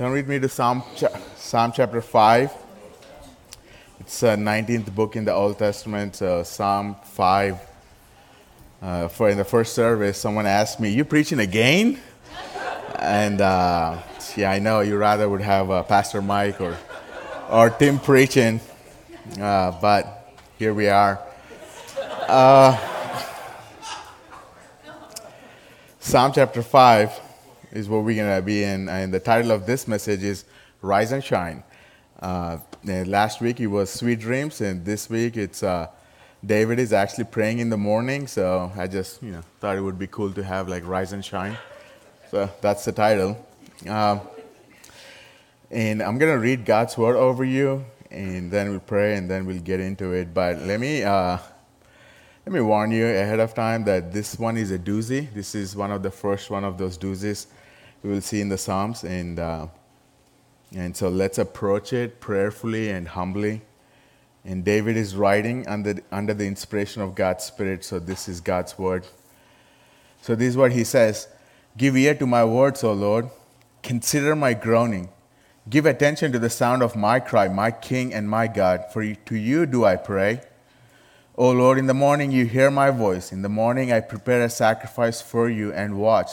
Turn with me to Psalm, Psalm chapter 5. It's the 19th book in the Old Testament, so Psalm 5. Uh, for in the first service, someone asked me, "You preaching again?" and uh, yeah, I know you rather would have uh, Pastor Mike or or Tim preaching, uh, but here we are. Uh, Psalm chapter 5 is what we're going to be in. And the title of this message is Rise and Shine. Uh, last week it was Sweet Dreams, and this week it's uh, David is actually praying in the morning. So I just you know thought it would be cool to have like Rise and Shine. So that's the title. Uh, and I'm going to read God's word over you, and then we'll pray, and then we'll get into it. But let me uh, let me warn you ahead of time that this one is a doozy. This is one of the first one of those doozies we will see in the Psalms. And, uh, and so let's approach it prayerfully and humbly. And David is writing under, under the inspiration of God's Spirit, so this is God's word. So this is what he says Give ear to my words, O Lord. Consider my groaning. Give attention to the sound of my cry, my King and my God, for to you do I pray. O Lord, in the morning you hear my voice. In the morning I prepare a sacrifice for you and watch.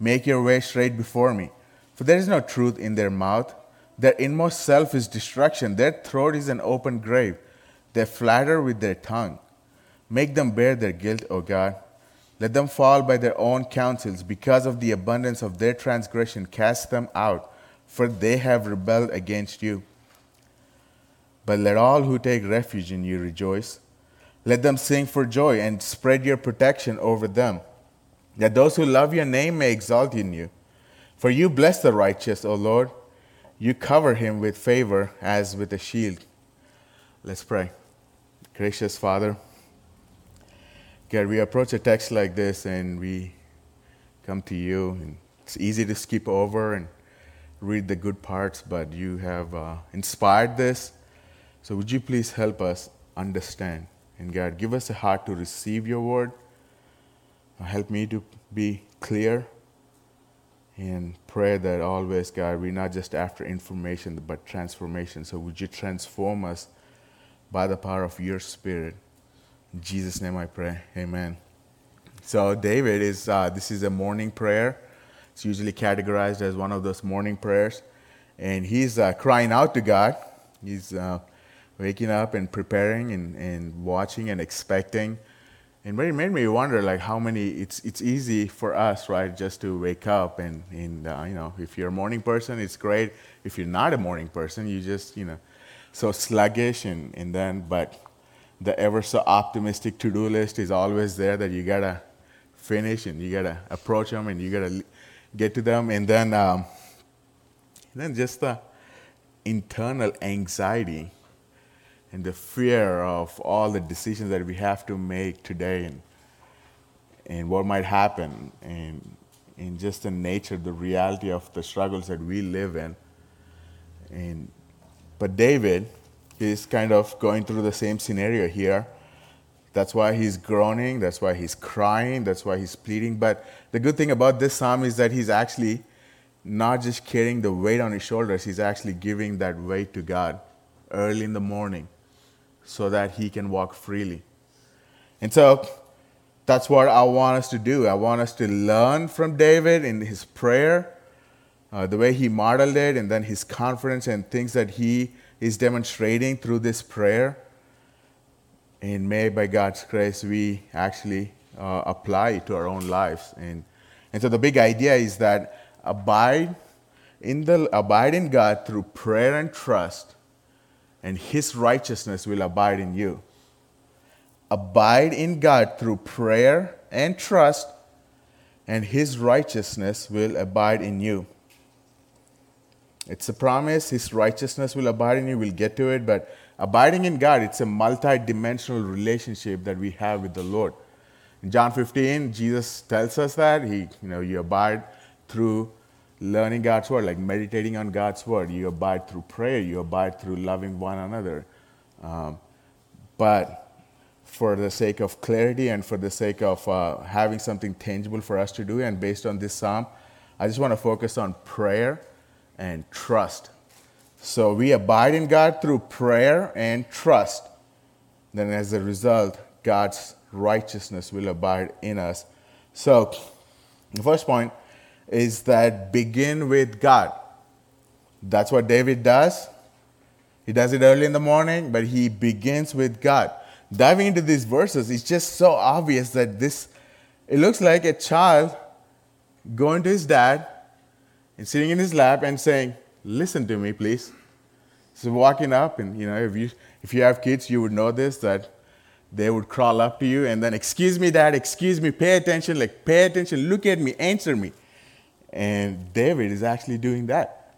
Make your way straight before me. For there is no truth in their mouth. Their inmost self is destruction. Their throat is an open grave. They flatter with their tongue. Make them bear their guilt, O God. Let them fall by their own counsels. Because of the abundance of their transgression, cast them out, for they have rebelled against you. But let all who take refuge in you rejoice. Let them sing for joy and spread your protection over them that those who love your name may exalt in you. For you bless the righteous, O Lord. You cover him with favor as with a shield. Let's pray. Gracious Father, God, we approach a text like this and we come to you. And it's easy to skip over and read the good parts, but you have uh, inspired this. So would you please help us understand? And God, give us a heart to receive your word Help me to be clear and pray that always, God, we're not just after information, but transformation. So would you transform us by the power of your Spirit? In Jesus' name I pray. Amen. So David is, uh, this is a morning prayer. It's usually categorized as one of those morning prayers. And he's uh, crying out to God. He's uh, waking up and preparing and, and watching and expecting and it made me wonder like how many it's it's easy for us right just to wake up and and uh, you know if you're a morning person it's great. If you're not a morning person you just you know so sluggish and and then but the ever so optimistic to-do list is always there that you gotta finish and you gotta approach them and you gotta get to them. And then um, then just the internal anxiety and the fear of all the decisions that we have to make today and, and what might happen and, and just the nature, the reality of the struggles that we live in. And, but David is kind of going through the same scenario here. That's why he's groaning, that's why he's crying, that's why he's pleading. But the good thing about this psalm is that he's actually not just carrying the weight on his shoulders, he's actually giving that weight to God early in the morning so that he can walk freely. And so that's what I want us to do. I want us to learn from David in his prayer, uh, the way he modeled it, and then his confidence and things that he is demonstrating through this prayer. And may, by God's grace, we actually uh, apply it to our own lives. And, and so the big idea is that abide in, the, abide in God through prayer and trust and his righteousness will abide in you. Abide in God through prayer and trust, and his righteousness will abide in you. It's a promise. His righteousness will abide in you. We'll get to it. But abiding in God, it's a multi-dimensional relationship that we have with the Lord. In John 15, Jesus tells us that he, you know, you abide through learning God's word, like meditating on God's word. You abide through prayer. You abide through loving one another. Um, but for the sake of clarity and for the sake of uh, having something tangible for us to do, and based on this psalm, I just want to focus on prayer and trust. So we abide in God through prayer and trust. Then, as a result, God's righteousness will abide in us. So, the first point is that begin with God. That's what David does. He does it early in the morning, but he begins with God. Diving into these verses, it's just so obvious that this, it looks like a child going to his dad and sitting in his lap and saying, Listen to me, please. So walking up, and you know, if you if you have kids, you would know this that they would crawl up to you and then, excuse me, dad, excuse me, pay attention, like pay attention, look at me, answer me. And David is actually doing that.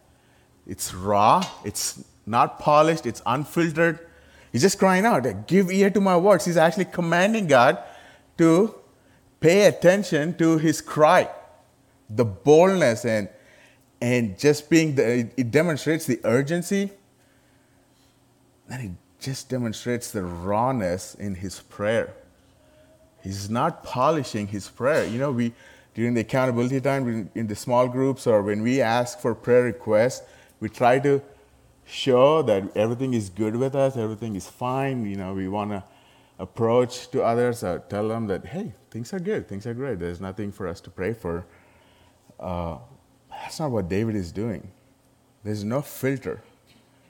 It's raw, it's not polished, it's unfiltered. He's just crying out, give ear to my words. He's actually commanding God to pay attention to his cry. The boldness and and just being the it demonstrates the urgency and it just demonstrates the rawness in his prayer. He's not polishing his prayer. You know, we during the accountability time in the small groups or when we ask for prayer requests, we try to show that everything is good with us, everything is fine. You know, we want to approach to others or tell them that, hey, things are good, things are great. There's nothing for us to pray for. Uh, that's not what David is doing. There's no filter.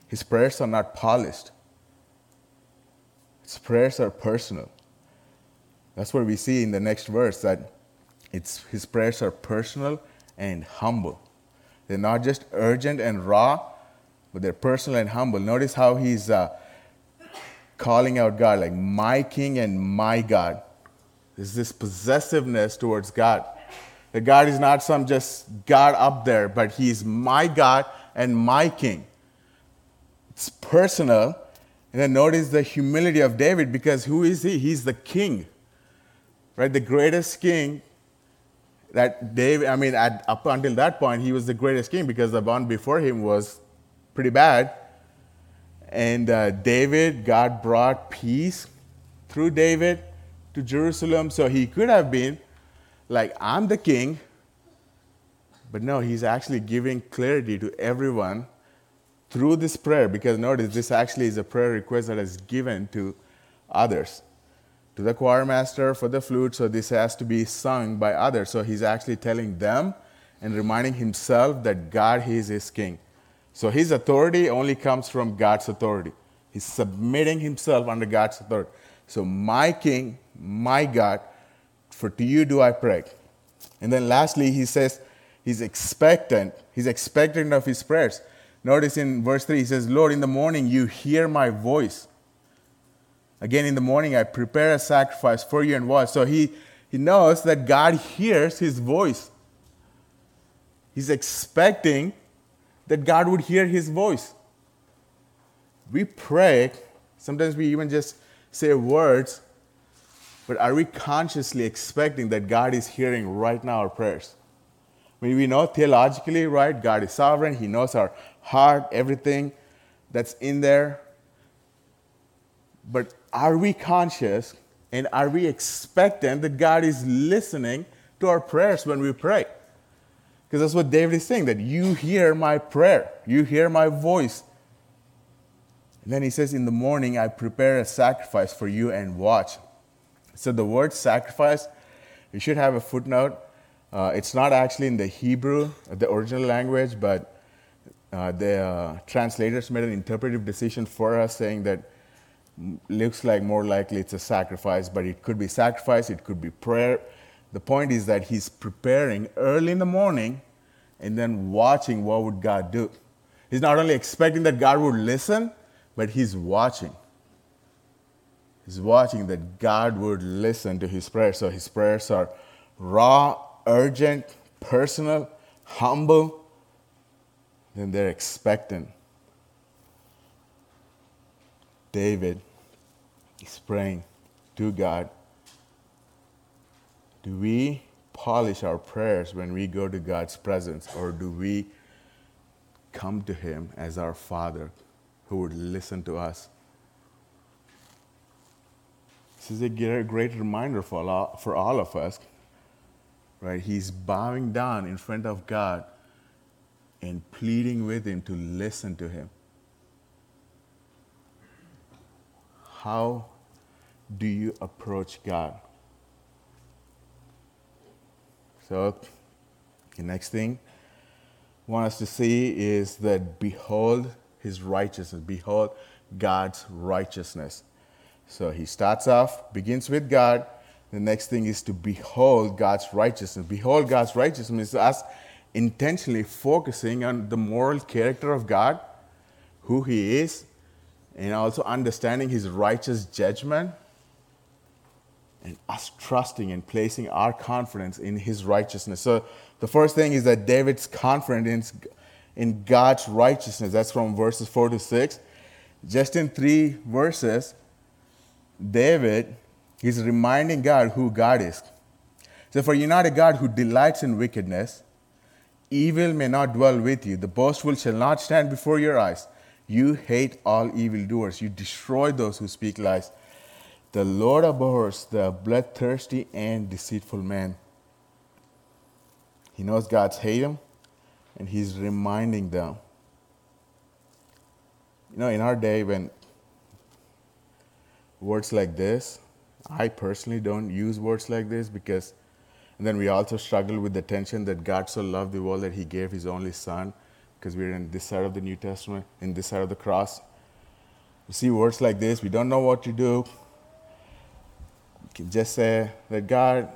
His prayers are not polished. His prayers are personal. That's what we see in the next verse that it's, his prayers are personal and humble. They're not just urgent and raw, but they're personal and humble. Notice how he's uh, calling out God, like my king and my God. There's this possessiveness towards God. That God is not some just God up there, but He's my God and my king. It's personal. And then notice the humility of David because who is he? He's the king, right? The greatest king that David, I mean, at, up until that point, he was the greatest king because the one before him was pretty bad. And uh, David, God brought peace through David to Jerusalem. So he could have been like, I'm the king. But no, he's actually giving clarity to everyone through this prayer because notice this actually is a prayer request that is given to others to the choir master for the flute, so this has to be sung by others. So he's actually telling them and reminding himself that God he is his king. So his authority only comes from God's authority. He's submitting himself under God's authority. So, my king, my God, for to you do I pray. And then lastly, he says he's expectant. He's expectant of his prayers. Notice in verse 3, he says, Lord, in the morning you hear my voice. Again, in the morning, I prepare a sacrifice for you and watch. So he, he knows that God hears his voice. He's expecting that God would hear his voice. We pray, sometimes we even just say words, but are we consciously expecting that God is hearing right now our prayers? I mean, we know theologically, right? God is sovereign, He knows our heart, everything that's in there. But are we conscious and are we expectant that God is listening to our prayers when we pray? Because that's what David is saying that you hear my prayer, you hear my voice. And then he says, In the morning, I prepare a sacrifice for you and watch. So the word sacrifice, you should have a footnote. Uh, it's not actually in the Hebrew, the original language, but uh, the uh, translators made an interpretive decision for us saying that looks like more likely it's a sacrifice, but it could be sacrifice, it could be prayer. The point is that he's preparing early in the morning and then watching what would God do. He's not only expecting that God would listen, but he's watching. He's watching that God would listen to his prayers. So his prayers are raw, urgent, personal, humble. then they're expectant. David is praying to God. Do we polish our prayers when we go to God's presence, or do we come to Him as our Father who would listen to us? This is a great reminder for all, for all of us, right? He's bowing down in front of God and pleading with Him to listen to Him. How do you approach God? So, the next thing I want us to see is that behold his righteousness, behold God's righteousness. So he starts off, begins with God. The next thing is to behold God's righteousness. Behold God's righteousness is us intentionally focusing on the moral character of God, who He is, and also understanding His righteous judgment, and us trusting and placing our confidence in His righteousness. So, the first thing is that David's confidence in God's righteousness. That's from verses 4 to 6. Just in three verses, David is reminding God who God is. So, for you're not a God who delights in wickedness, evil may not dwell with you. The boastful shall not stand before your eyes. You hate all evildoers. You destroy those who speak lies. The Lord abhors the bloodthirsty and deceitful man. He knows God's hate him, and he's reminding them. You know, in our day, when words like this, I personally don't use words like this because and then we also struggle with the tension that God so loved the world that he gave his only son, because we're in this side of the New Testament, in this side of the cross. We see words like this, we don't know what to do. Just say that God,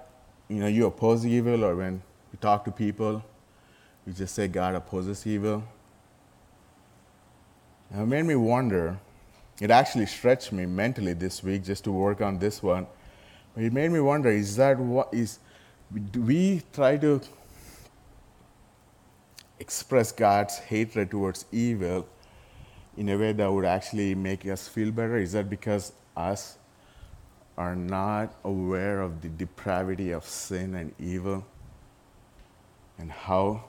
you know, you oppose evil, or when we talk to people, we just say God opposes evil. And it made me wonder, it actually stretched me mentally this week just to work on this one. But it made me wonder, is that what is Do we try to express God's hatred towards evil in a way that would actually make us feel better? Is that because us are not aware of the depravity of sin and evil and how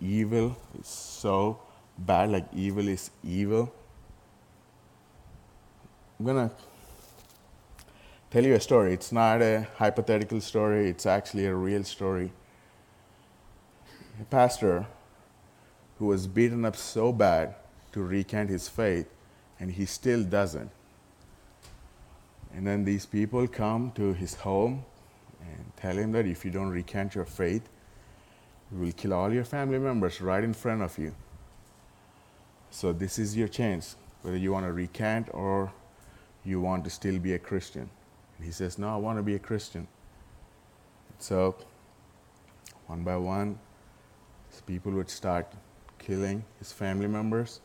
evil is so bad, like evil is evil? I'm going to tell you a story. It's not a hypothetical story, it's actually a real story. A pastor who was beaten up so bad to recant his faith, and he still doesn't. And then these people come to his home and tell him that if you don't recant your faith, we will kill all your family members right in front of you. So, this is your chance, whether you want to recant or you want to still be a Christian. And he says, No, I want to be a Christian. So, one by one, people would start killing his family members,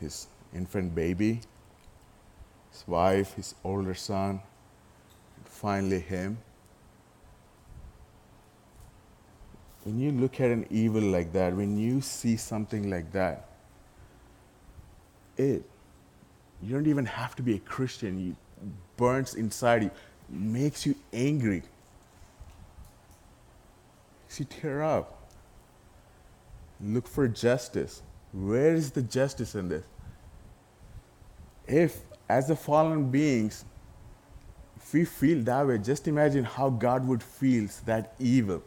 his infant baby, his wife, his older son, and finally him. When you look at an evil like that, when you see something like that, it, you don't even have to be a Christian. You burns inside you, makes you angry, makes you tear up. Look for justice. Where is the justice in this? If, as the fallen beings, if we feel that way, just imagine how God would feel that evil.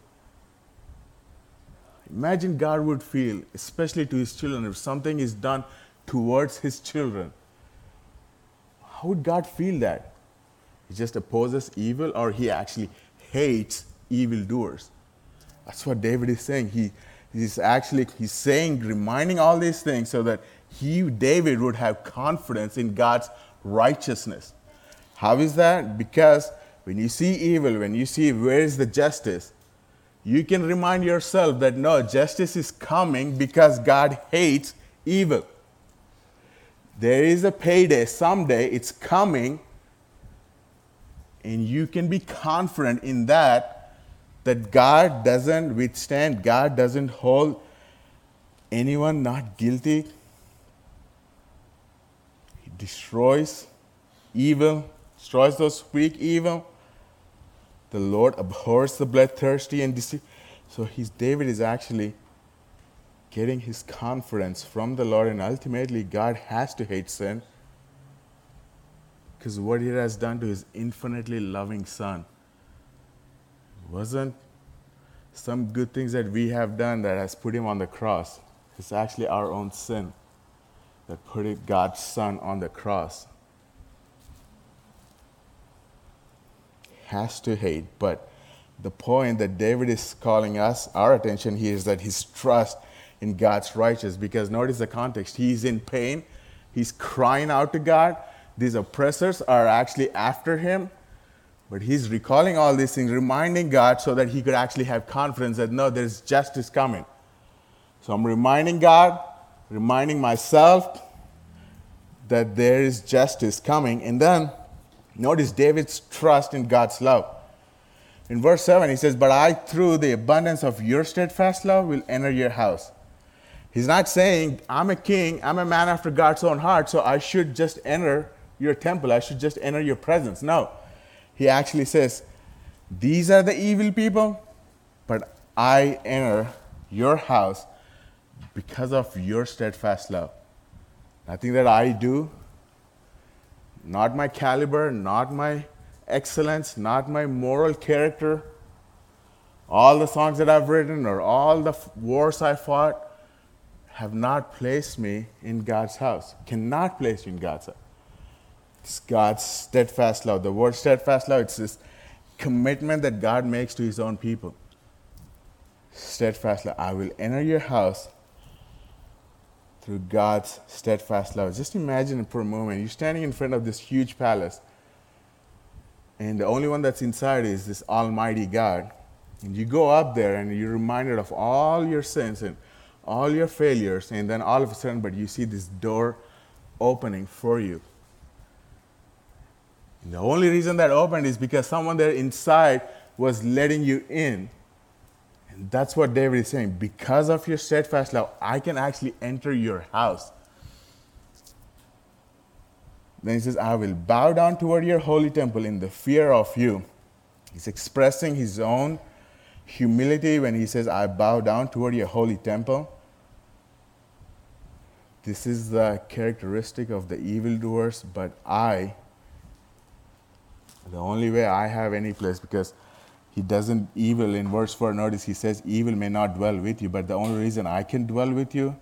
Imagine God would feel, especially to his children, if something is done towards his children. How would God feel that? He just opposes evil or he actually hates evildoers. That's what David is saying. He, he's actually he's saying, reminding all these things so that he, David, would have confidence in God's righteousness. How is that? Because when you see evil, when you see where is the justice, you can remind yourself that no, justice is coming because God hates evil. There is a payday someday, it's coming, and you can be confident in that, that God doesn't withstand, God doesn't hold anyone not guilty. Destroys evil, destroys those weak evil. The Lord abhors the bloodthirsty and deceit. So he's, David is actually getting his confidence from the Lord, and ultimately, God has to hate sin because what he has done to his infinitely loving Son wasn't some good things that we have done that has put him on the cross. It's actually our own sin that put God's Son on the cross. Has to hate, but the point that David is calling us, our attention here, is that his trust in God's righteousness. Because notice the context. He's in pain, he's crying out to God. These oppressors are actually after him. But he's recalling all these things, reminding God so that he could actually have confidence that no, there's justice coming. So I'm reminding God, reminding myself that there is justice coming. And then notice David's trust in God's love. In verse 7, he says, But I, through the abundance of your steadfast love, will enter your house. He's not saying, I'm a king, I'm a man after God's own heart, so I should just enter your temple, I should just enter your presence. No. He actually says, These are the evil people, but I enter your house because of your steadfast love. Nothing that I do, not my caliber, not my excellence, not my moral character, all the songs that I've written or all the wars I fought have not placed me in God's house, cannot place you in God's house. It's God's steadfast love. The word steadfast love, it's this commitment that God makes to his own people. Steadfast love. I will enter your house through God's steadfast love. Just imagine for a moment, you're standing in front of this huge palace and the only one that's inside is this Almighty God. And you go up there and you're reminded of all your sins and all your failures, and then all of a sudden, but you see this door opening for you. And the only reason that opened is because someone there inside was letting you in. That's what David is saying. Because of your steadfast love, I can actually enter your house. Then he says, I will bow down toward your holy temple in the fear of you. He's expressing his own humility when he says, I bow down toward your holy temple. This is the characteristic of the evildoers, but I, the only way I have any place, because he doesn't evil in verse 4 notice he says evil may not dwell with you but the only reason i can dwell with you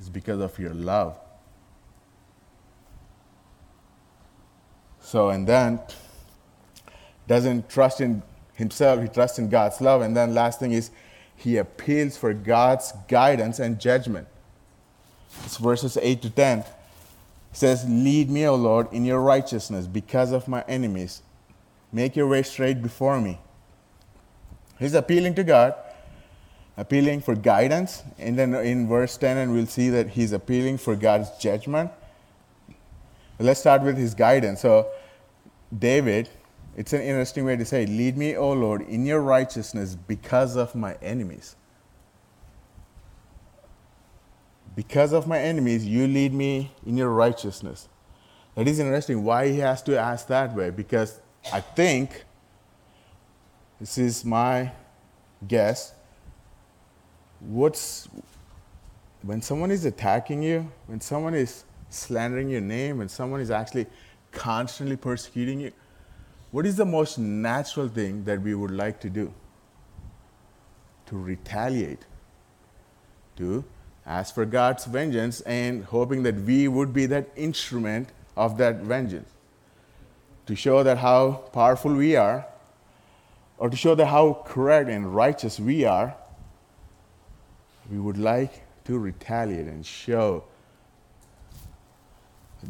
is because of your love So, and then doesn't trust in himself, he trusts in God's love. And then last thing is he appeals for God's guidance and judgment. It's verses 8 to 10. It says, Lead me, O Lord, in your righteousness because of my enemies. Make your way straight before me. He's appealing to God, appealing for guidance. And then in verse 10, and we'll see that he's appealing for God's judgment. Let's start with his guidance. So, David, it's an interesting way to say, Lead me, O Lord, in your righteousness because of my enemies. Because of my enemies, you lead me in your righteousness. That is interesting why he has to ask that way, because I think, this is my guess, what's, when someone is attacking you, when someone is slandering your name when someone is actually constantly persecuting you, what is the most natural thing that we would like to do? To retaliate, to ask for God's vengeance and hoping that we would be that instrument of that vengeance. To show that how powerful we are, or to show that how correct and righteous we are, we would like to retaliate and show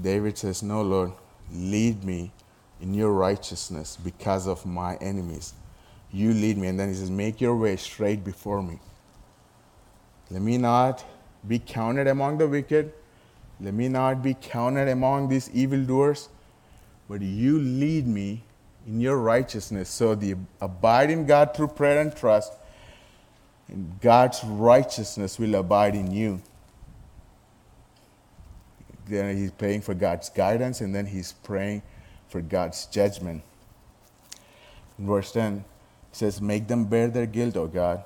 David says, No, Lord, lead me in your righteousness because of my enemies. You lead me. And then he says, Make your way straight before me. Let me not be counted among the wicked. Let me not be counted among these evildoers. But you lead me in your righteousness. So the abide in God through prayer and trust And God's righteousness will abide in you. Then he's praying for God's guidance, and then he's praying for God's judgment. In verse 10, it says, Make them bear their guilt, O God.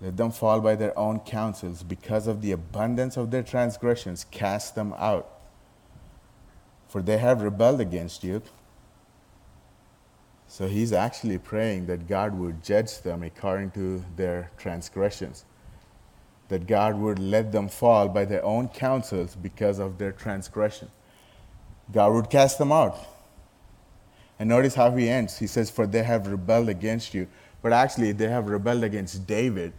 Let them fall by their own counsels. Because of the abundance of their transgressions, cast them out. For they have rebelled against you. So he's actually praying that God would judge them according to their transgressions, that God would let them fall by their own counsels because of their transgression. God would cast them out. And notice how he ends. He says, For they have rebelled against you. But actually, they have rebelled against David.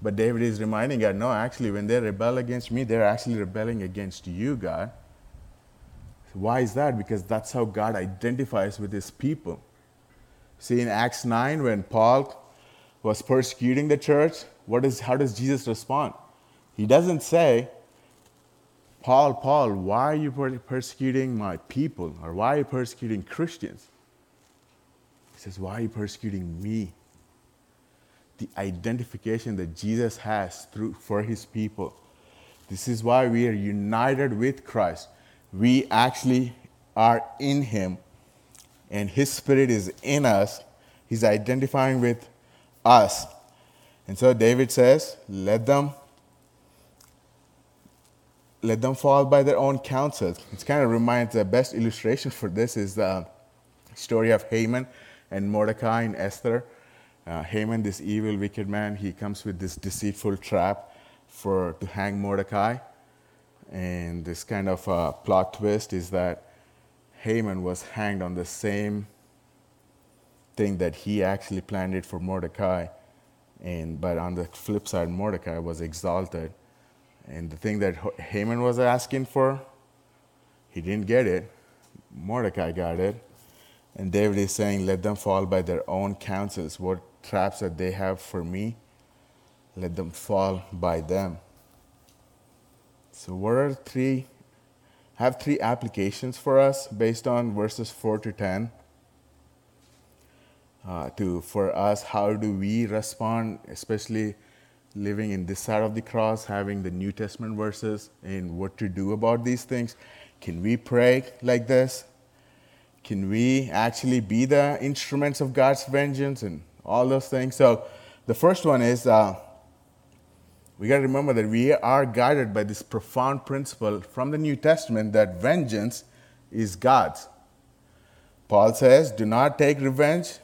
But David is reminding God, No, actually, when they rebel against me, they're actually rebelling against you, God. Why is that? Because that's how God identifies with his people. See, in Acts 9, when Paul was persecuting the church, what is, how does Jesus respond? He doesn't say, Paul, Paul, why are you persecuting my people? Or why are you persecuting Christians? He says, Why are you persecuting me? The identification that Jesus has through, for his people. This is why we are united with Christ. We actually are in him and His Spirit is in us, He's identifying with us. And so David says, let them let them fall by their own counsels. It kind of reminds the best illustration for this is the story of Haman and Mordecai and Esther. Uh, Haman, this evil, wicked man, he comes with this deceitful trap for to hang Mordecai. And this kind of uh, plot twist is that Haman was hanged on the same thing that he actually planned it for Mordecai. And, but on the flip side, Mordecai was exalted. And the thing that Haman was asking for, he didn't get it. Mordecai got it. And David is saying, Let them fall by their own counsels. What traps that they have for me, let them fall by them. So, what are three have three applications for us based on verses 4 to 10. Uh, to for us, how do we respond, especially living in this side of the cross, having the New Testament verses, and what to do about these things? Can we pray like this? Can we actually be the instruments of God's vengeance and all those things? So, the first one is uh, we got to remember that we are guided by this profound principle from the New Testament that vengeance is God's. Paul says, Do not take revenge,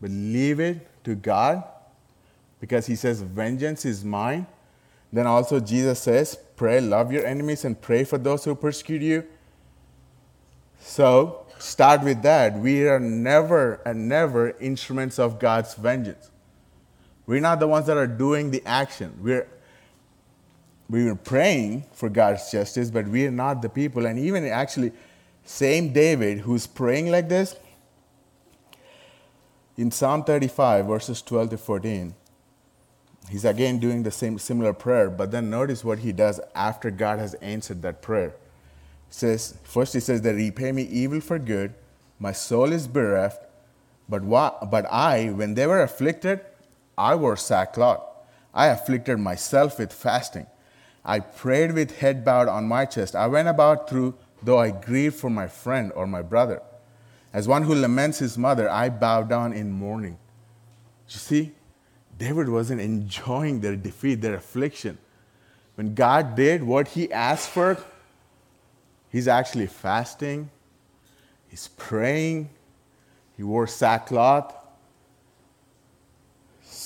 but leave it to God, because he says, Vengeance is mine. Then also, Jesus says, Pray, love your enemies, and pray for those who persecute you. So, start with that. We are never and never instruments of God's vengeance. We're not the ones that are doing the action. We're we were praying for God's justice, but we are not the people. And even actually, same David who's praying like this, in Psalm 35, verses 12 to 14, he's again doing the same similar prayer, but then notice what he does after God has answered that prayer. Says, first he says that repay me evil for good, my soul is bereft, but, what, but I, when they were afflicted, I wore sackcloth. I afflicted myself with fasting. I prayed with head bowed on my chest. I went about through, though I grieved for my friend or my brother. As one who laments his mother, I bowed down in mourning. You see, David wasn't enjoying their defeat, their affliction. When God did what he asked for, he's actually fasting, he's praying, he wore sackcloth,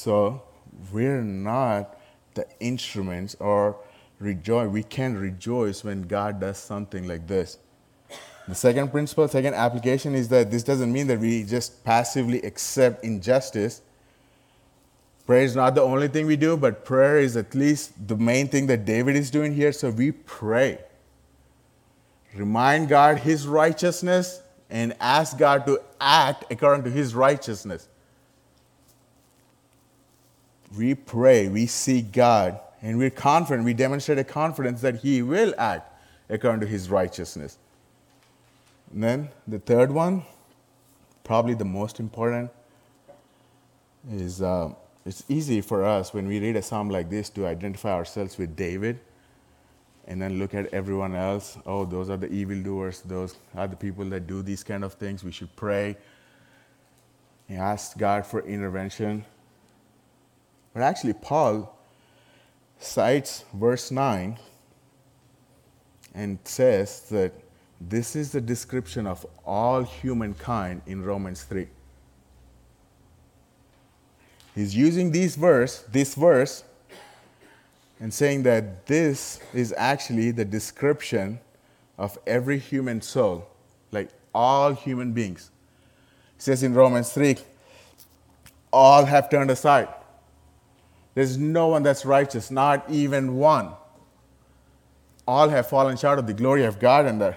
so we're not the instruments or rejoice. We can rejoice when God does something like this. The second principle, second application is that this doesn't mean that we just passively accept injustice. Prayer is not the only thing we do, but prayer is at least the main thing that David is doing here. So we pray. Remind God his righteousness and ask God to act according to his righteousness we pray, we seek God, and we're confident, we demonstrate a confidence that He will act according to His righteousness. And then the third one, probably the most important, is, uh, It's easy for us when we read a psalm like this to identify ourselves with David and then look at everyone else. Oh, those are the evildoers. Those are the people that do these kind of things. We should pray and ask God for intervention. But actually, Paul cites verse 9 and says that this is the description of all humankind in Romans 3. He's using this verse, this verse, and saying that this is actually the description of every human soul, like all human beings. It says in Romans 3 all have turned aside. There's no one that's righteous, not even one. All have fallen short of the glory of God. And, the,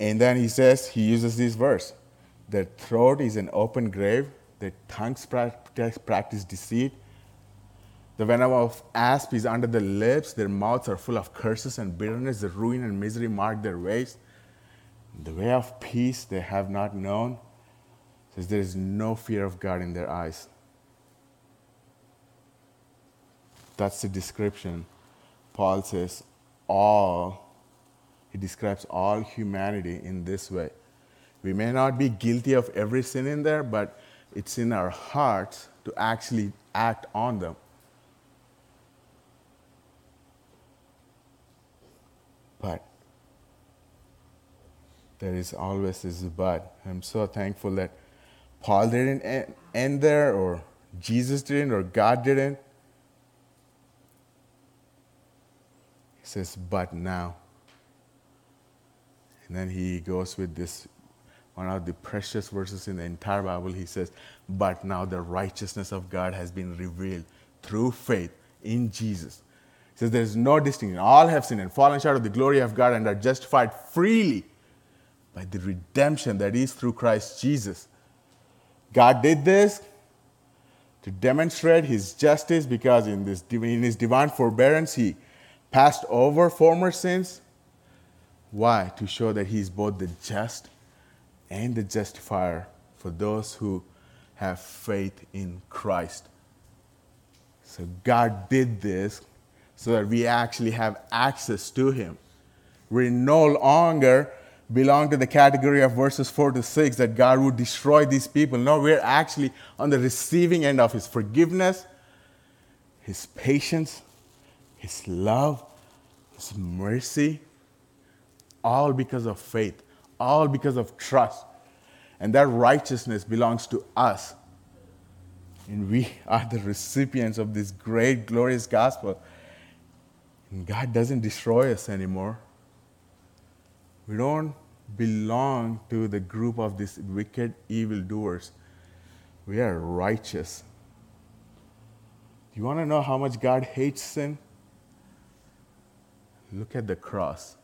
and then he says, he uses this verse the throat is an open grave, the tongues practice deceit. The venom of asp is under their lips, their mouths are full of curses and bitterness, the ruin and misery mark their ways. The way of peace they have not known. Says there is no fear of God in their eyes. That's the description. Paul says, all, he describes all humanity in this way. We may not be guilty of every sin in there, but it's in our hearts to actually act on them. But there is always this but. I'm so thankful that Paul didn't end there, or Jesus didn't, or God didn't. Says, but now. And then he goes with this one of the precious verses in the entire Bible. He says, But now the righteousness of God has been revealed through faith in Jesus. He says, There's no distinction. All have sinned and fallen short of the glory of God and are justified freely by the redemption that is through Christ Jesus. God did this to demonstrate his justice because in, this, in his divine forbearance, he passed over former sins. Why? To show that he is both the just and the justifier for those who have faith in Christ. So God did this so that we actually have access to him. We no longer belong to the category of verses 4 to 6 that God would destroy these people. No, we're actually on the receiving end of his forgiveness, his patience, his love, his mercy, all because of faith, all because of trust. And that righteousness belongs to us. And we are the recipients of this great, glorious gospel. And God doesn't destroy us anymore. We don't belong to the group of these wicked evildoers. We are righteous. Do you want to know how much God hates sin? Look at the cross.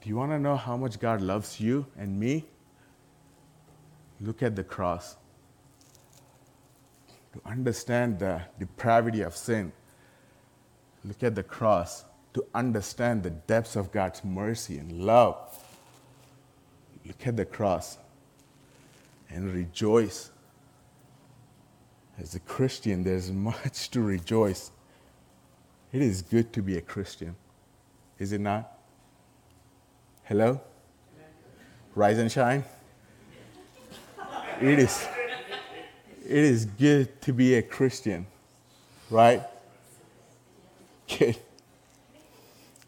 Do you want to know how much God loves you and me? Look at the cross. To understand the depravity of sin, look at the cross. To understand the depths of God's mercy and love, look at the cross and rejoice. As a Christian, there's much to rejoice. It is good to be a Christian, is it not? Hello? Rise and shine? It is, it is good to be a Christian, right? Good.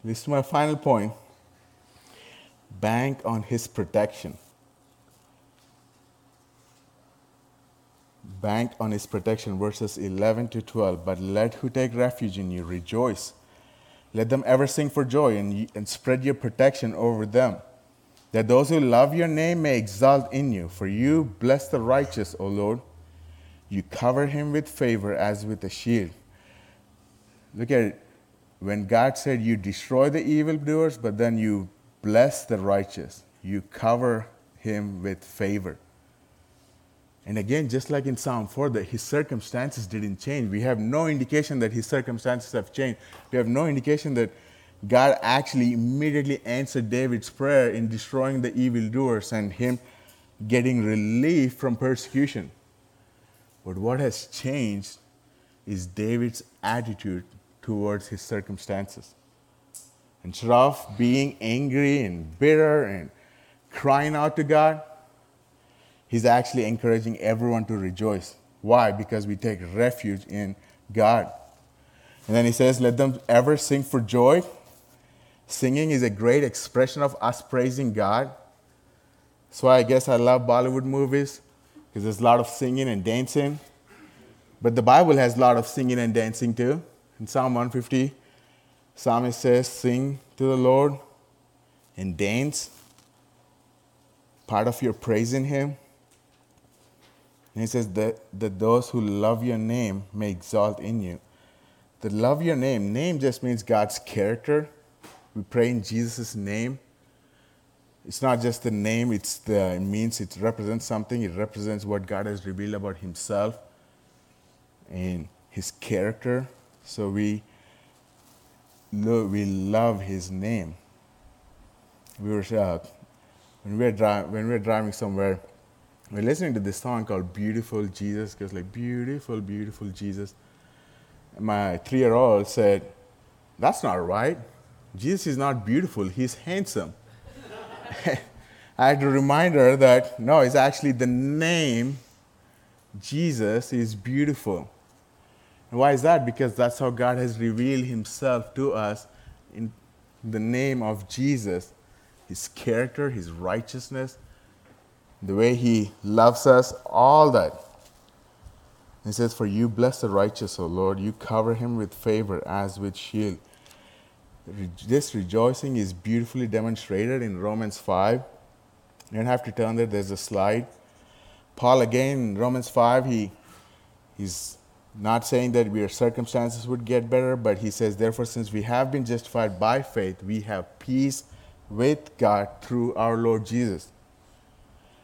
This is my final point. Bank on his protection. Bank on his protection, verses 11 to 12. But let who take refuge in you rejoice let them ever sing for joy and, and spread your protection over them, that those who love your name may exult in you. For you bless the righteous, O Lord. You cover him with favor as with a shield. Look at it. When God said you destroy the evildoers, but then you bless the righteous, you cover him with favor. And again, just like in Psalm 4, that his circumstances didn't change. We have no indication that his circumstances have changed. We have no indication that God actually immediately answered David's prayer in destroying the evildoers and him getting relief from persecution. But what has changed is David's attitude towards his circumstances. Instead of being angry and bitter and crying out to God, he's actually encouraging everyone to rejoice. Why? Because we take refuge in God. And then he says, Let them ever sing for joy. Singing is a great expression of us praising God. That's why I guess I love Bollywood movies, because there's a lot of singing and dancing. But the Bible has a lot of singing and dancing too. In Psalm 150, psalmist says, Sing to the Lord and dance. Part of your praising Him. And he says that, that those who love your name may exalt in you. The love your name, name just means God's character. We pray in Jesus' name. It's not just the name, it's the, it means it represents something. It represents what God has revealed about Himself and His character. So we, we love His name. We were, uh, when, we were dri- when we were driving somewhere, we're listening to this song called Beautiful Jesus, because like, beautiful, beautiful Jesus. My three year old said, That's not right. Jesus is not beautiful, he's handsome. I had to remind her that no, it's actually the name Jesus is beautiful. And why is that? Because that's how God has revealed himself to us in the name of Jesus his character, his righteousness, the way he loves us, all that. He says, For you bless the righteous, O Lord. You cover him with favor as with shield. This rejoicing is beautifully demonstrated in Romans 5. You don't have to turn there, there's a slide. Paul, again, in Romans 5, he, he's not saying that your circumstances would get better, but he says, Therefore, since we have been justified by faith, we have peace with God through our Lord Jesus.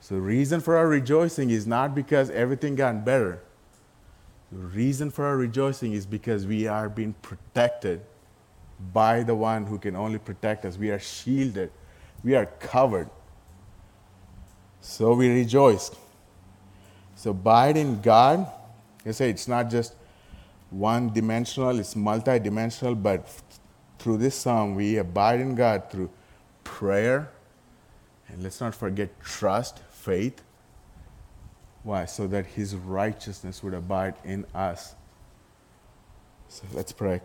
So, the reason for our rejoicing is not because everything got better the reason for our rejoicing is because we are being protected by the one who can only protect us. We are shielded, we are covered. So we rejoice. So abide in God. I say it's not just one dimensional, it's multi-dimensional, but through this psalm we abide in God through prayer. And let's not forget trust, faith, why? So that his righteousness would abide in us. So let's pray.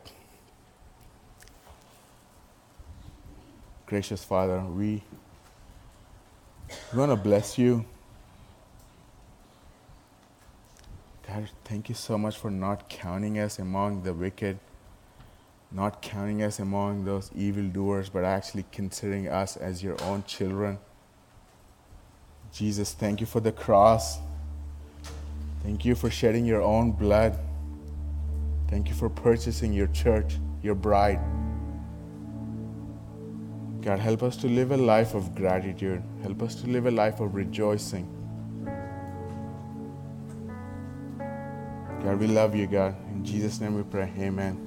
Gracious Father, we, we want to bless you. God, thank you so much for not counting us among the wicked, not counting us among those evildoers, but actually considering us as your own children. Jesus, thank you for the cross. Thank you for shedding your own blood. Thank you for purchasing your church, your bride. God, help us to live a life of gratitude. Help us to live a life of rejoicing. God, we love you, God. In Jesus' name we pray. Amen.